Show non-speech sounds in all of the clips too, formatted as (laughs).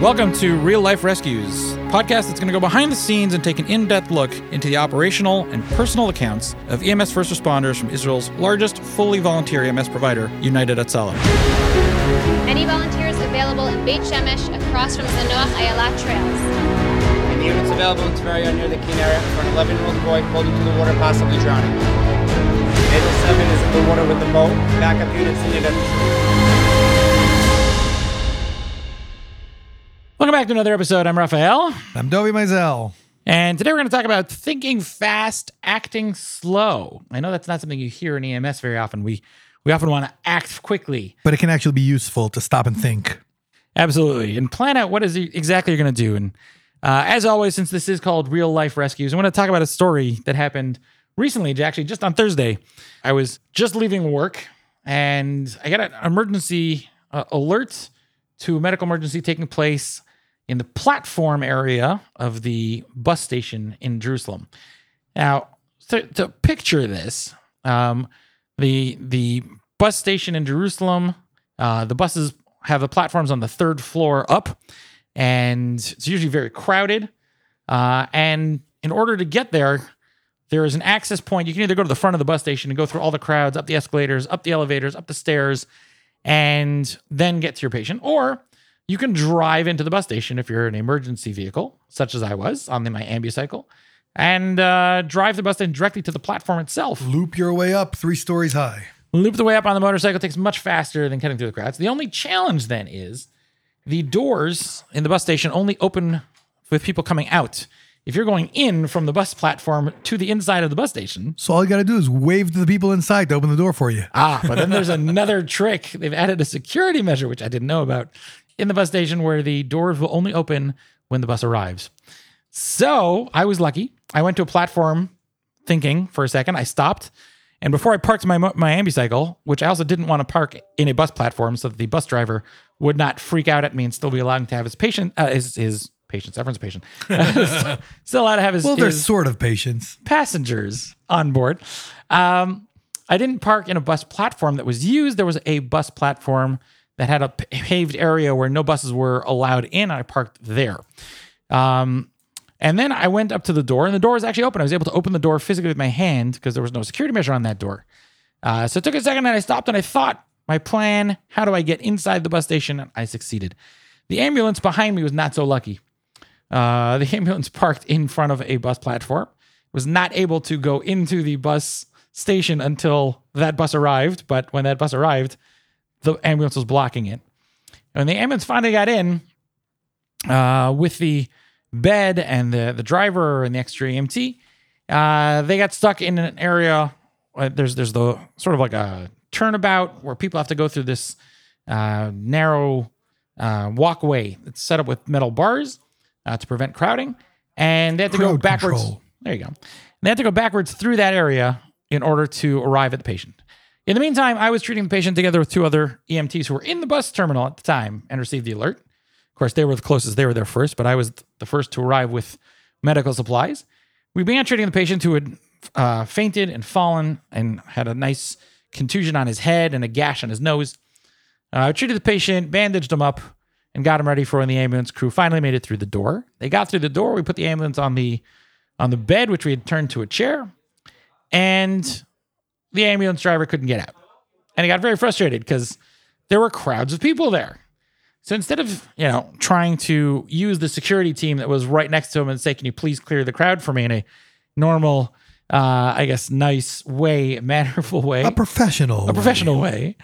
Welcome to Real Life Rescues, a podcast that's going to go behind the scenes and take an in depth look into the operational and personal accounts of EMS first responders from Israel's largest fully volunteer EMS provider, United Hatzalah. Any volunteers available in Beit Shemesh across from Zanoach Ayala trails. And units available in Tveria near the Kinneret for an 11 year old boy pulled into the water, possibly drowning. Naval 7 is in the water with the boat. Backup units needed at the shore. Back to another episode. I'm Raphael. I'm Dovi Maisel. And today we're going to talk about thinking fast, acting slow. I know that's not something you hear in EMS very often. We we often want to act quickly. But it can actually be useful to stop and think. Absolutely. And plan out what is exactly you're going to do. And uh, as always, since this is called Real Life Rescues, I want to talk about a story that happened recently, actually just on Thursday. I was just leaving work and I got an emergency uh, alert to a medical emergency taking place in the platform area of the bus station in Jerusalem. Now, to, to picture this, um, the the bus station in Jerusalem, uh, the buses have the platforms on the third floor up, and it's usually very crowded. Uh, and in order to get there, there is an access point. You can either go to the front of the bus station and go through all the crowds, up the escalators, up the elevators, up the stairs, and then get to your patient, or you can drive into the bus station if you're an emergency vehicle, such as I was on the, my ambucycle, and uh, drive the bus station directly to the platform itself. Loop your way up three stories high. Loop the way up on the motorcycle takes much faster than cutting through the crowds. The only challenge then is the doors in the bus station only open with people coming out. If you're going in from the bus platform to the inside of the bus station, So all you got to do is wave to the people inside to open the door for you. Ah, but then there's another trick. They've added a security measure, which I didn't know about, in the bus station where the doors will only open when the bus arrives. So I was lucky. I went to a platform thinking for a second. I stopped. And before I parked my, my ambucycle, which I also didn't want to park in a bus platform so that the bus driver would not freak out at me and still be allowed to have his patient, uh, his, his patient, everyone's patient, (laughs) still allowed to have his, Well, there's his sort of patients. passengers on board. Um, I didn't park in a bus platform that was used. There was a bus platform that had a paved area where no buses were allowed in. And I parked there. Um, and then I went up to the door, and the door was actually open. I was able to open the door physically with my hand because there was no security measure on that door. Uh, so it took a second, and I stopped and I thought my plan: how do I get inside the bus station? I succeeded. The ambulance behind me was not so lucky. Uh, the (laughs) ambulance parked in front of a bus platform, was not able to go into the bus station until that bus arrived. But when that bus arrived, the ambulance was blocking it. And when the ambulance finally got in, uh, with the bed and the, the driver and the extra EMT, uh, they got stuck in an area. uh, There's there's the sort of like a turnabout where people have to go through this uh, narrow uh, walkway that's set up with metal bars uh, to prevent crowding, and they have to go backwards. control. There you go. They have to go backwards through that area in order to arrive at the patient. In the meantime, I was treating the patient together with two other EMTs who were in the bus terminal at the time and received the alert. Of course, they were the closest, they were there first, but I was the first to arrive with medical supplies. We began treating the patient who had uh, fainted and fallen and had a nice contusion on his head and a gash on his nose. Uh, I treated the patient, bandaged him up, and got him ready for when the ambulance crew finally made it through the door. They got through the door. We put the ambulance on the on the bed, which we had turned to a chair, and the ambulance driver couldn't get out. And he got very frustrated because there were crowds of people there. So instead of, you know, trying to use the security team that was right next to him and say, can you please clear the crowd for me in a normal, uh, I guess, nice way, (laughs) mannerful way, A professional. a professional way,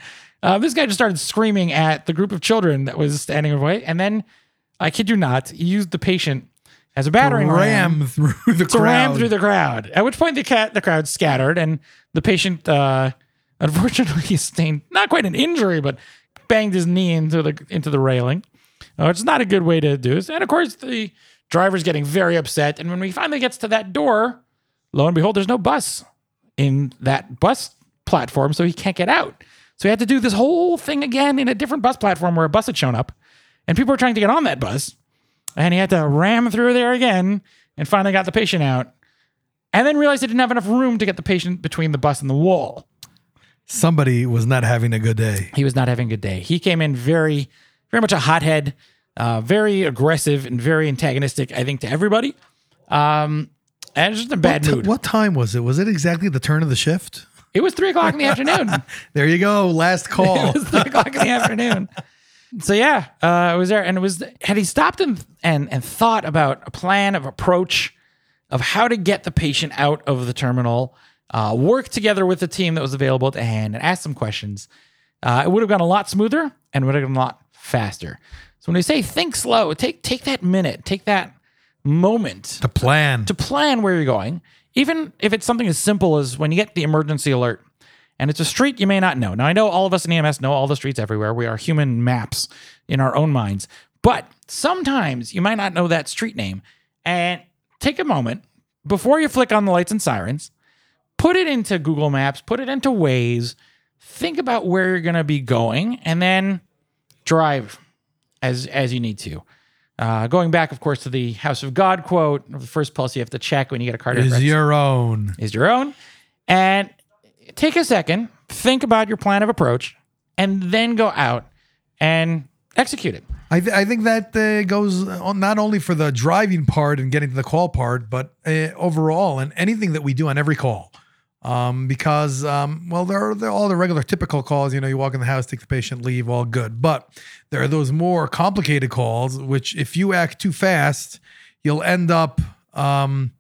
uh, this guy just started screaming at the group of children that was standing away. And then, I kid you not, he used the patient as a battering ram Ram through (laughs) the to crowd. ram through the crowd. At which point the cat the crowd scattered and the patient uh unfortunately (laughs) sustained not quite an injury, but banged his knee into the into the railing. Uh, is not a good way to do this. And of course the driver's getting very upset. And when we finally gets to that door, lo and behold, there's no bus in that bus platform, so he can't get out. So he had to do this whole thing again in a different bus platform where a bus had shown up, and people were trying to get on that bus, and he had to ram through there again, and finally got the patient out, and then realized he didn't have enough room to get the patient between the bus and the wall. Somebody was not having a good day. He was not having a good day. He came in very, very much a hothead. Uh, very aggressive and very antagonistic, I think, to everybody. Um, and just a bad What, ti- mood. what time was it? Was it exactly the turn of the shift? It was three o'clock in the (laughs) afternoon. There you go. Last call. (laughs) it was three o'clock in the afternoon. So yeah, uh, I was there, and it was had he stopped and and and thought about a plan of approach of how to get the patient out of the terminal, uh, work together with the team that was available at hand, and ask some questions. Uh, it would have gone a lot smoother and would have gone a lot faster. So when we say think slow, take take that minute, take that moment to plan. to plan where you're going, even if it's something as simple as when you get the emergency alert and it's a street you may not know. Now, I know all of us in EMS know all the streets everywhere. We are human maps in our own minds, but sometimes you might not know that street name. And take a moment before you flick on the lights and sirens, put it into Google Maps, put it into Waze, think about where you're going to be going, and then drive as as you need to. Uh, going back, of course, to the House of God quote, the first pulse you have to check when you get a cardiac is your own. is your own. And take a second, think about your plan of approach, and then go out and execute it. I, th- I think that uh, goes on not only for the driving part and getting to the call part, but uh, overall and anything that we do on every call. Um, because um, well, there are, there are all the regular typical calls. You know, you walk in the house, take the patient, leave, all good. But there are those more complicated calls, which if you act too fast, you'll end up um,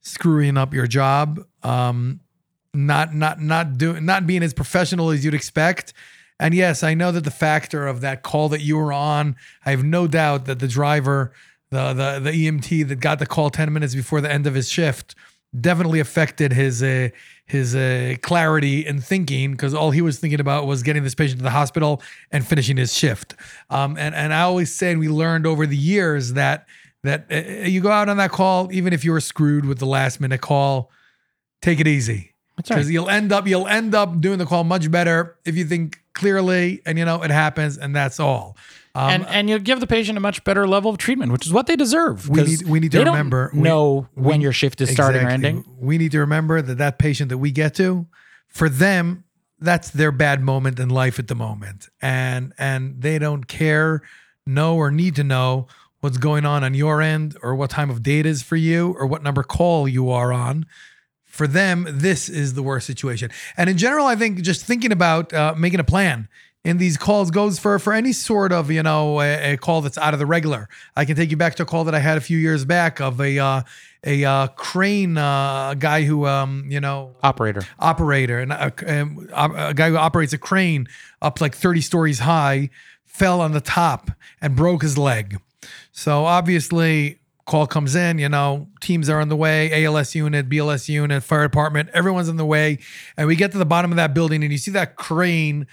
screwing up your job. Um, not not not doing not being as professional as you'd expect. And yes, I know that the factor of that call that you were on, I have no doubt that the driver, the the the EMT that got the call 10 minutes before the end of his shift definitely affected his uh, his uh, clarity and thinking because all he was thinking about was getting this patient to the hospital and finishing his shift. Um, and and I always say, and we learned over the years that that uh, you go out on that call, even if you were screwed with the last minute call, take it easy That's right. because you'll end up you'll end up doing the call much better if you think clearly and you know it happens and that's all. Um, and and you'll give the patient a much better level of treatment, which is what they deserve. We need- we need to remember- we- know when your shift is starting or ending. We need to remember that that patient that we get to, for them, that's their bad moment in life at the moment, and and they don't care, know or need to know what's going on on your end or what time of day is for you or what number call you are on. For them, this is the worst situation. And in general, I think just thinking about uh, making a plan in these calls goes for for any sort of you know a, a call that's out of the regular. I can take you back to a call that I had a few years back of a uh, a uh, crane uh, guy who um, you know Operator. operator and a, um, a guy who operates a crane up like 30 stories high fell on the top and broke his leg. So obviously call comes in, you know, teams are on the way, ALS unit, BLS unit, fire department, everyone's on the way. And we get to the bottom of that building and you see that crane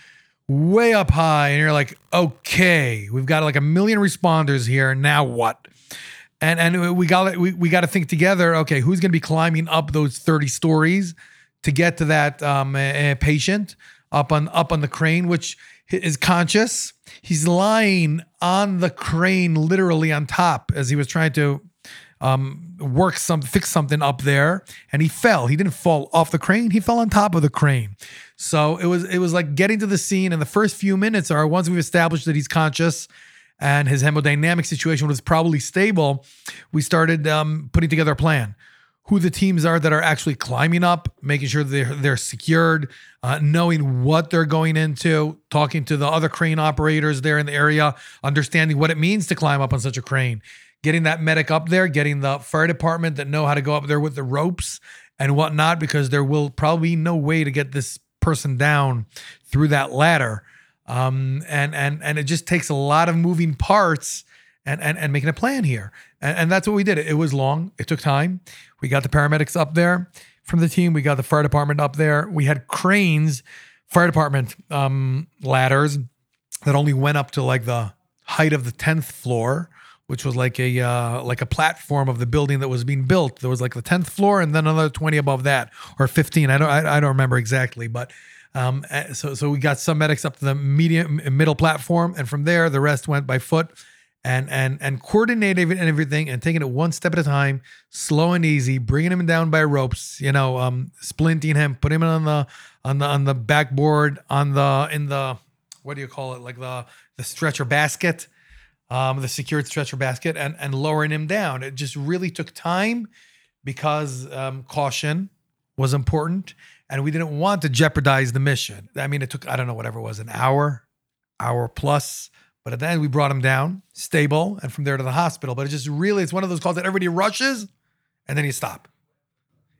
way up high and you're like, "Okay, we've got like a million responders here. Now what?" and and we got we, we got to think together okay who's going to be climbing up those 30 stories to get to that um, patient up on up on the crane which is conscious he's lying on the crane literally on top as he was trying to um, work some fix something up there and he fell. He didn't fall off the crane. He fell on top of the crane. So it was it was like getting to the scene and the first few minutes are once we've established that he's conscious and his hemodynamic situation was probably stable, we started um, putting together a plan. Who the teams are that are actually climbing up, making sure they're they're secured, uh, knowing what they're going into, talking to the other crane operators there in the area, understanding what it means to climb up on such a crane, getting that medic up there, getting the fire department that know how to go up there with the ropes and whatnot, because there will probably be no way to get this person down through that ladder. Um, and and and it just takes a lot of moving parts and and, and making a plan here. And, and that's what we did. It was long. It took time. We got the paramedics up there from the team. We got the fire department up there. We had cranes fire department um, ladders that only went up to like the height of the 10th floor which was like a uh, like a platform of the building that was being built. There was like the 10th floor and then another 20 above that or 15 i don't i, I don't remember exactly but um, uh, so so we got some medics up to the medium middle platform, and from there the rest went by foot, and and and coordinating and everything, and taking it one step at a time, slow and easy, bringing him down by ropes, you know, um, splinting him, putting him on the on the on the backboard, on the in the what do you call it, like the the stretcher basket. um, the secured stretcher basket, and and lowering him down. It just really took time because um, caution was important, and we didn't want to jeopardize the mission. I mean, it took I don't know whatever it was an hour, hour plus. But at the end, we brought him down, stable, and from there to the hospital. But it just really, it's one of those calls that everybody rushes, and then you stop.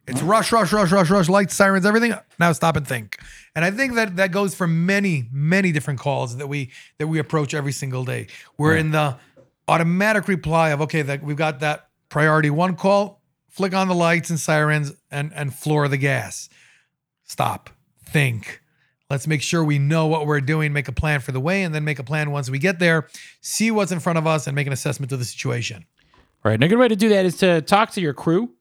It's rush, rush, rush, rush, rush, lights, sirens, everything. Now stop and think. And I think that that goes for many, many different calls that we that we approach every single day. We're in the automatic reply of okay, that we've got that priority one call, flick on the lights and sirens and and floor the gas. Stop, think. Let's make sure we know what we're doing, make a plan for the way, and then make a plan once we get there, see what's in front of us, and make an assessment of the situation. Right. And a good way to do that is to talk to your crew,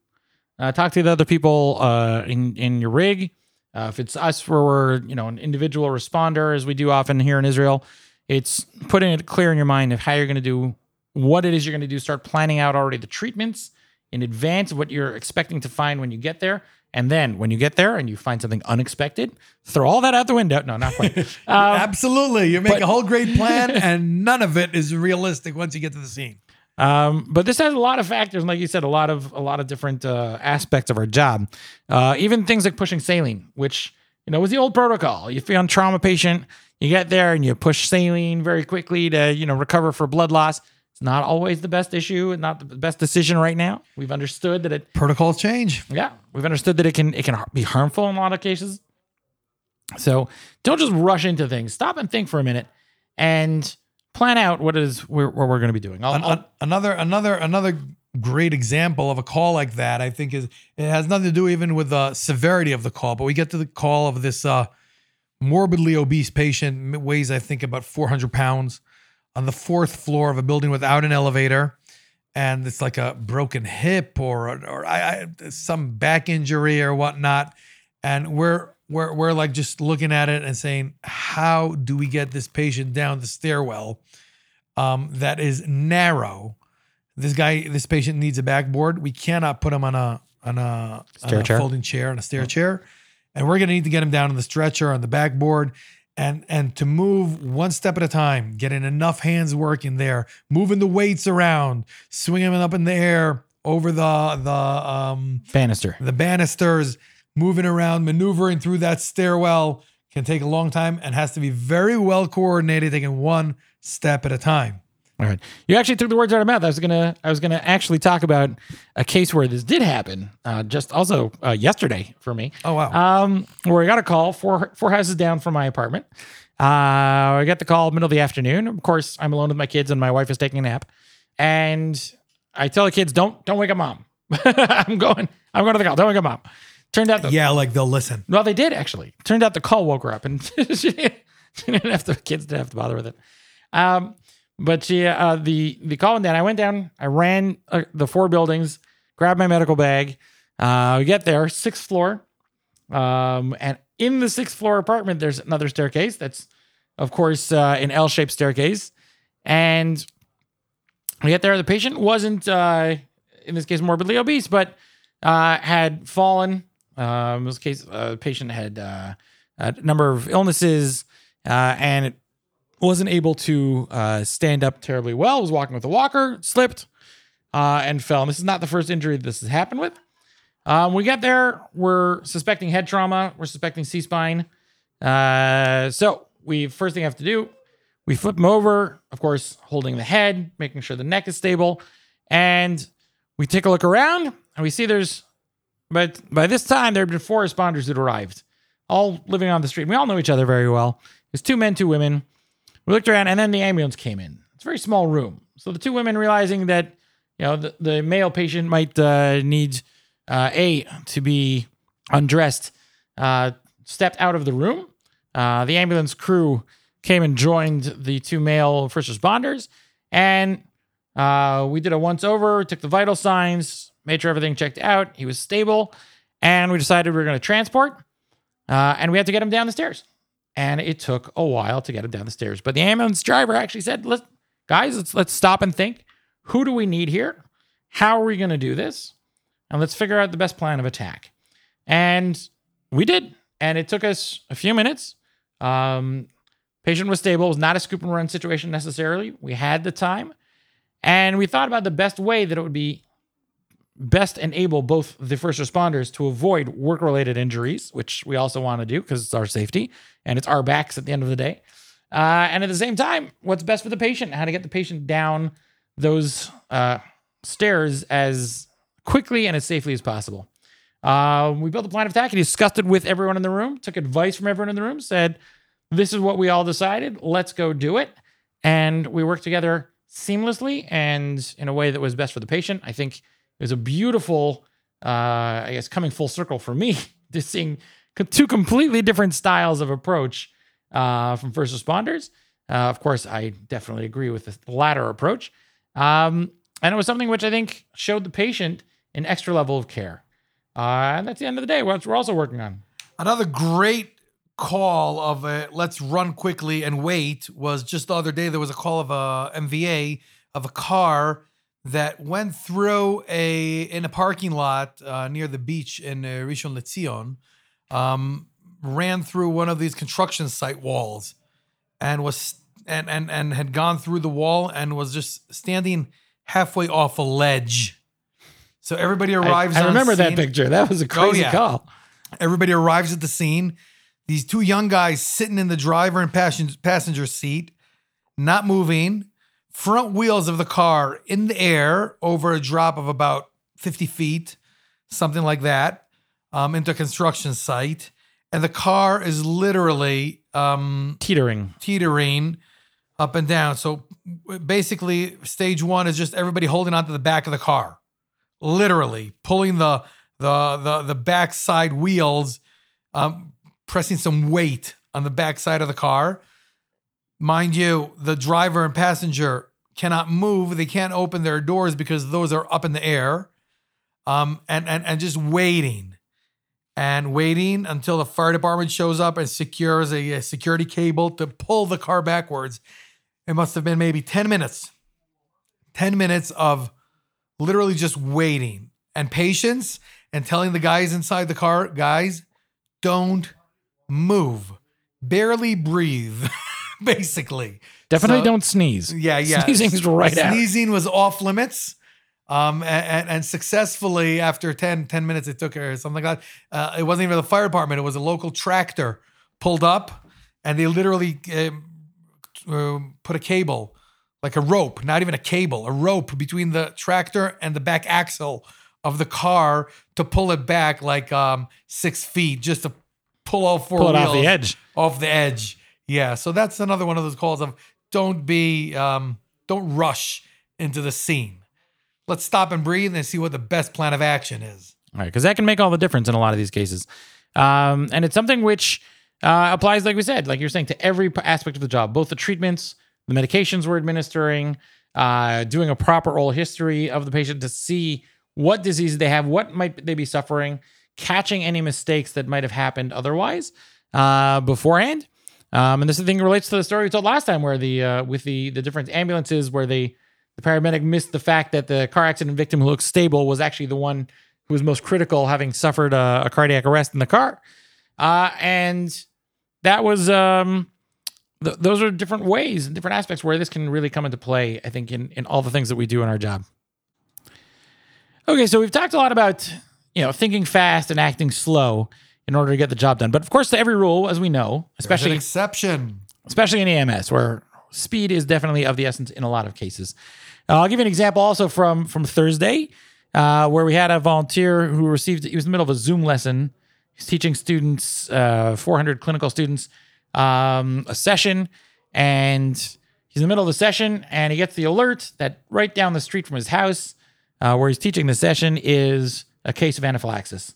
uh, talk to the other people uh, in in your rig. Uh, if it's us, where we're you know an individual responder, as we do often here in Israel, it's putting it clear in your mind of how you're going to do what it is you're going to do. Start planning out already the treatments in advance of what you're expecting to find when you get there. And then when you get there and you find something unexpected, throw all that out the window. No, not quite. (laughs) Um, Absolutely. You make but- a whole great plan, (laughs) and none of it is realistic once you get to the scene. Um, but this has a lot of factors, and like you said, a lot of a lot of different uh, aspects of our job. Uh, even things like pushing saline, which you know was the old protocol. If you're on trauma patient, you get there and you push saline very quickly to you know recover for blood loss. It's not always the best issue and not the best decision right now. We've understood that it Protocols change. yeah, we've understood that it can it can be harmful in a lot of cases. So don't just rush into things. Stop and think for a minute, and plan out what is we're, what we're going to be doing. I'll, An- I'll- another another another great example of a call like that, I think, is it has nothing to do even with the severity of the call, but we get to the call of this uh, morbidly obese patient, weighs I think about 400 pounds, on the fourth floor of a building without an elevator, and it's like a broken hip or or I, I, some back injury or whatnot, and we're we're we're like just looking at it and saying, how do we get this patient down the stairwell? um, that is narrow. This guy, this patient needs a backboard. We cannot put him on a on a, on a chair? folding chair, on a stair chair, and we're gonna need to get him down on the stretcher on the backboard, and and to move one step at a time, getting enough hands working there, moving the weights around, swinging them up in the air over the the um, Bannister. the banisters, moving around, maneuvering through that stairwell can take a long time and has to be very well coordinated, taking one step at a time. All right. You actually took the words out of my mouth. I was gonna I was gonna actually talk about a case where this did happen. Uh, just also uh, yesterday for me. Oh wow. Um, where I got a call four four houses down from my apartment. Uh, I got the call middle of the afternoon. Of course, I'm alone with my kids and my wife is taking a nap. And I tell the kids, don't don't wake up mom. (laughs) I'm going, I'm going to the call. Don't wake up mom. Turned out the yeah, like they'll listen. well, they did actually. Turned out the call woke her up, and (laughs) she didn't have to. The kids didn't have to bother with it. Um, but she, uh, the the call went down. I went down. I ran uh, the four buildings, grabbed my medical bag. Uh, we get there, sixth floor, um, and in the sixth floor apartment, there's another staircase. That's, of course, uh, an L-shaped staircase, and we get there. The patient wasn't, uh, in this case, morbidly obese, but uh, had fallen. Um, in this case, uh, the patient had uh, a number of illnesses uh, and it wasn't able to uh, stand up terribly well. Was walking with a walker, slipped, uh, and fell. And this is not the first injury this has happened with. Um, we get there, we're suspecting head trauma. We're suspecting C spine. Uh, so we first thing we have to do, we flip him over. Of course, holding the head, making sure the neck is stable, and we take a look around and we see there's but by this time, there had been four responders who'd arrived, all living on the street. We all know each other very well. There's two men, two women. We looked around, and then the ambulance came in. It's a very small room. So the two women realizing that, you know, the, the male patient might uh, need uh, A, to be undressed, uh, stepped out of the room. Uh, the ambulance crew came and joined the two male first responders. And uh, we did a once over, took the vital signs, made sure everything checked out. He was stable, and we decided we were going to transport, uh, and we had to get him down the stairs. And it took a while to get him down the stairs. But the ambulance driver actually said, "Let's guys, let's let's stop and think. Who do we need here? How are we going to do this? And let's figure out the best plan of attack." And we did, and it took us a few minutes. Um, Patient was stable. It was not a scoop and run situation necessarily. We had the time. And we thought about the best way that it would be best enable both the first responders to avoid work related injuries, which we also want to do because it's our safety and it's our backs at the end of the day. Uh, and at the same time, what's best for the patient, how to get the patient down those uh, stairs as quickly and as safely as possible. Uh, we built a plan of attack and discussed it with everyone in the room, took advice from everyone in the room, said, This is what we all decided. Let's go do it. And we worked together seamlessly and in a way that was best for the patient. I think was a beautiful, uh, I guess, coming full circle for me, (laughs) just seeing two completely different styles of approach uh, from first responders. Uh, of course, I definitely agree with the latter approach. Um, and it was something which I think showed the patient an extra level of care. Uh, and that's the end of the day. What we're also working on. Another great call of a let's run quickly and wait was just the other day. There was a call of a MVA of a car that went through a in a parking lot uh, near the beach in uh, Rishon LeZion, um, ran through one of these construction site walls, and was and and and had gone through the wall and was just standing halfway off a ledge. So everybody arrives. I on remember that picture. That was a crazy yeah. call. Everybody arrives at the scene. These two young guys sitting in the driver and passenger passenger seat, not moving. Front wheels of the car in the air over a drop of about 50 feet, something like that, um, into a construction site. And the car is literally um, Teetering. teetering up and down. So basically, stage one is just everybody holding onto the back of the car, literally pulling the the the the back side wheels, um, pressing some weight on the back side of the car. Mind you, the driver and passenger cannot move. They can't open their doors because those are up in the air. Um, and and and just waiting and waiting until the fire department shows up and secures a, a security cable to pull the car backwards. It must have been maybe 10 minutes. 10 minutes of literally just waiting and patience and telling the guys inside the car, guys, don't move. Barely breathe, (laughs) (laughs) basically. Definitely So- don't sneeze. Yeah, yeah. Sneezing's right out. Sneezing was off limits. Um, and, and successfully after 10, 10 minutes, it took her something like that. Uh, it wasn't even the fire department. It was a local tractor pulled up and they literally uh, put a cable, like a rope, not even a cable, a rope between the tractor and the back axle of the car to pull it back like um, six feet just to pull all four Pull it wheels off the edge. off the edge. Yeah. So that's another one of those calls of don't be, um, don't rush into the scene. Let's stop and breathe and see what the best plan of action is. All right, because that can make all the difference in a lot of these cases. Um, and it's something which uh, applies, like we said, like you're saying, to every aspect of the job, both the treatments, the medications we're administering, uh, doing a proper oral history of the patient to see what diseases they have, what might they be suffering, catching any mistakes that might have happened otherwise uh, beforehand. Um, and this thing relates to the story we told last time, where the uh, with the the different ambulances, where they the paramedic missed the fact that the car accident victim who looked stable was actually the one who was most critical, having suffered a, a cardiac arrest in the car. Uh, and that was, um, th- those are different ways and different aspects where this can really come into play, I think, in, in all the things that we do in our job. Okay, so we've talked a lot about, you know, thinking fast and acting slow in order to get the job done. But of course, to every rule, as we know, especially exception. especially in EMS, where speed is definitely of the essence in a lot of cases. Uh, I'll give you an example also from from Thursday, uh, where we had a volunteer who received. He was in the middle of a Zoom lesson. He's teaching students, uh, 400 clinical students, um, a session, and he's in the middle of the session, and he gets the alert that right down the street from his house, uh, where he's teaching the session, is a case of anaphylaxis.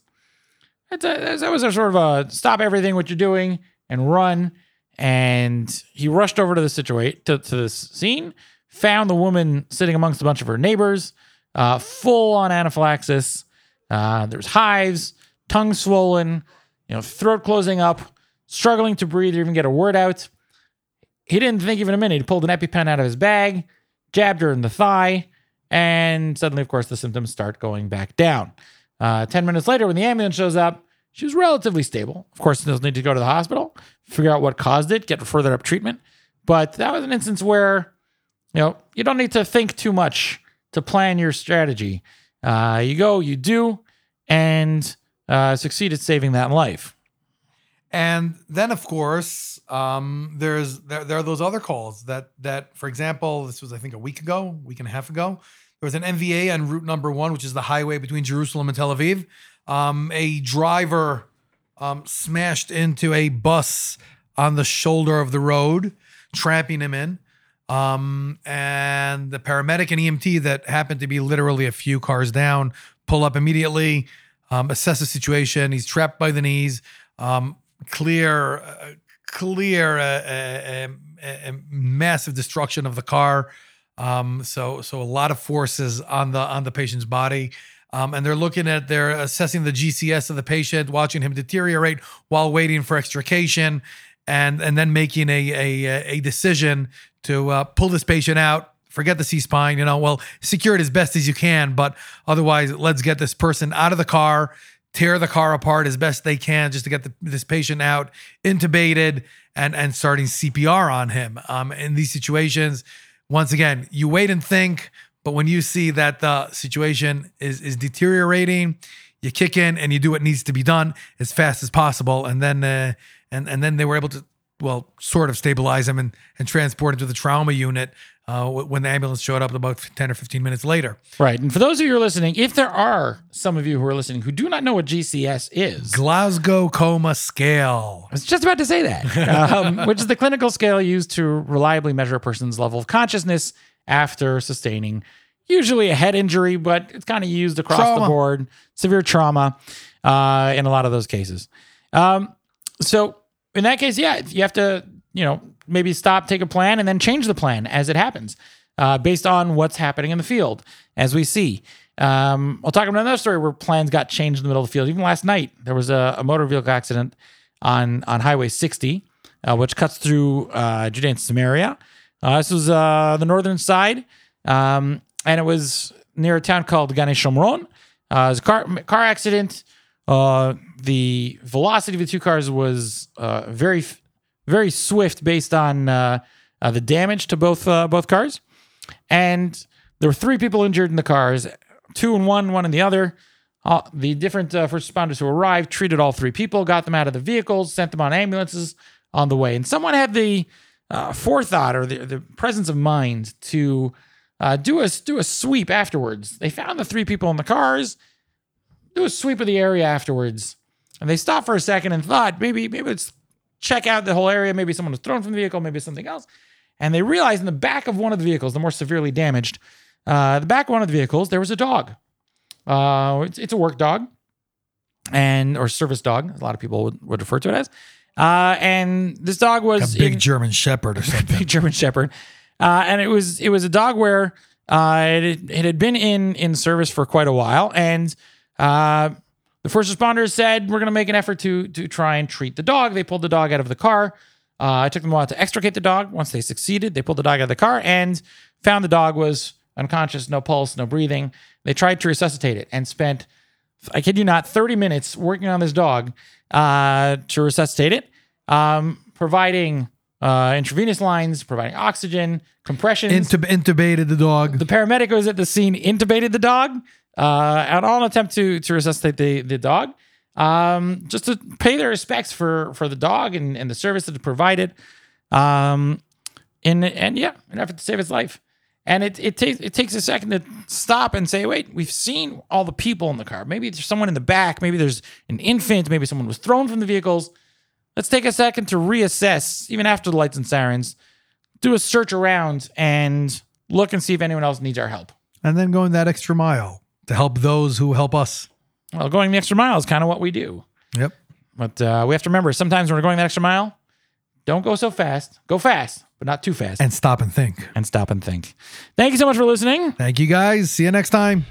It's a, that was a sort of a stop everything what you're doing and run. And he rushed over to the situation to, to this scene, found the woman sitting amongst a bunch of her neighbors, uh, full on anaphylaxis. Uh, there's hives, tongue swollen, you know, throat closing up, struggling to breathe or even get a word out. He didn't think even a minute. He pulled an EpiPen out of his bag, jabbed her in the thigh, and suddenly, of course, the symptoms start going back down. Uh, 10 minutes later, when the ambulance shows up, She was relatively stable. Of course, they'll need to go to the hospital, figure out what caused it, get further up treatment. But that was an instance where, you know, you don't need to think too much to plan your strategy. Uh, you go, you do, and uh, succeed at saving that life. And then, of course, um, there's there, there are those other calls that that, for example, this was I think a week ago, week and a half ago. There was an MVA on route number one, which is the highway between Jerusalem and Tel Aviv. Um, a driver um, smashed into a bus on the shoulder of the road, trapping him in. Um, and the paramedic and EMT that happened to be literally a few cars down pull up immediately, um, assess the situation. He's trapped by the knees. Um, clear, uh, clear, uh, uh, uh, uh, massive destruction of the car. Um, so, so a lot of forces on the on the patient's body. Um, and they're looking at they're assessing the GCS of the patient, watching him deteriorate while waiting for extrication, and and then making a a, a decision to uh, pull this patient out. Forget the C spine, you know. Well, secure it as best as you can, but otherwise, let's get this person out of the car, tear the car apart as best they can, just to get the, this patient out, intubated, and and starting CPR on him. Um, in these situations, once again, you wait and think. But when you see that the situation is is deteriorating, you kick in and you do what needs to be done as fast as possible, and then uh, and and then they were able to well sort of stabilize him and and transport him to the trauma unit uh, when the ambulance showed up about ten or fifteen minutes later. Right. And for those of you who are listening, if there are some of you who are listening who do not know what GCS is, Glasgow Coma Scale. I was just about to say that, (laughs) um, which is the clinical scale used to reliably measure a person's level of consciousness after sustaining usually a head injury, but it's kind of used across the board, severe trauma uh, in a lot of those cases. Um, so in that case, yeah, you have to, you know, maybe stop, take a plan, and then change the plan as it happens uh, based on what's happening in the field, as we see. Um, I'll talk about another story where plans got changed in the middle of the field. Even last night, there was a, a motor vehicle accident on on Highway 60, uh, which cuts through uh, Judea and Samaria. Uh, this was uh, the northern side, um, and it was near a town called Gane Shomron. Uh, it a car car accident. Uh, the velocity of the two cars was uh, very very swift based on uh, uh, the damage to both uh, both cars, and there were three people injured in the cars, two in one, one in the other. The different uh, first responders who arrived treated all three people, got them out of the vehicles, sent them on ambulances on the way. And someone had the uh, forethought or the, the presence of mind to uh, do a do a sweep afterwards. They found the three people in the cars, do a sweep of the area afterwards, and they stopped for a second and thought maybe maybe let's check out the whole area. Maybe someone was thrown from the vehicle, maybe something else. And they realized in the back of one of the vehicles, the more severely damaged, uh, the back of one of the vehicles, there was a dog. Uh, it's, it's a work dog and or service dog, a lot of people would, would refer to it as. Uh, and this dog was A big in- German Shepherd or (laughs) something. big German Shepherd, uh, and it was it was a dog where uh, it, it had been in in service for quite a while, and uh, the first responders said we're going to make an effort to to try and treat the dog. They pulled the dog out of the car. Uh, it took them a while to extricate the dog. Once they succeeded, they pulled the dog out of the car and found the dog was unconscious, no pulse, no breathing. They tried to resuscitate it and spent, I kid you not, 30 minutes working on this dog uh, to resuscitate it, um, providing uh, intravenous lines, providing oxygen, compressions. Intub- intubated the dog. the paramedic was at the scene, intubated the dog, and all an attempt to to resuscitate the the dog, um, just to pay their respects for for the dog and, and the service that it provided, um, and and yeah, an effort to save its life. And it it takes it takes a second to stop and say, wait, we've seen all the people in the car. Maybe there's someone in the back. Maybe there's an infant. Maybe someone was thrown from the vehicles. Let's take a second to reassess, even after the lights and sirens, do a search around and look and see if anyone else needs our help. and then going that extra mile to help those who help us. Well, going the extra mile is kind of what we do. Yep. But uh, we have to remember sometimes when we're going that extra mile, don't go so fast. Go fast, but not too fast. And stop and think. and stop and think. Thank you so much for listening. Thank you guys. See you next time.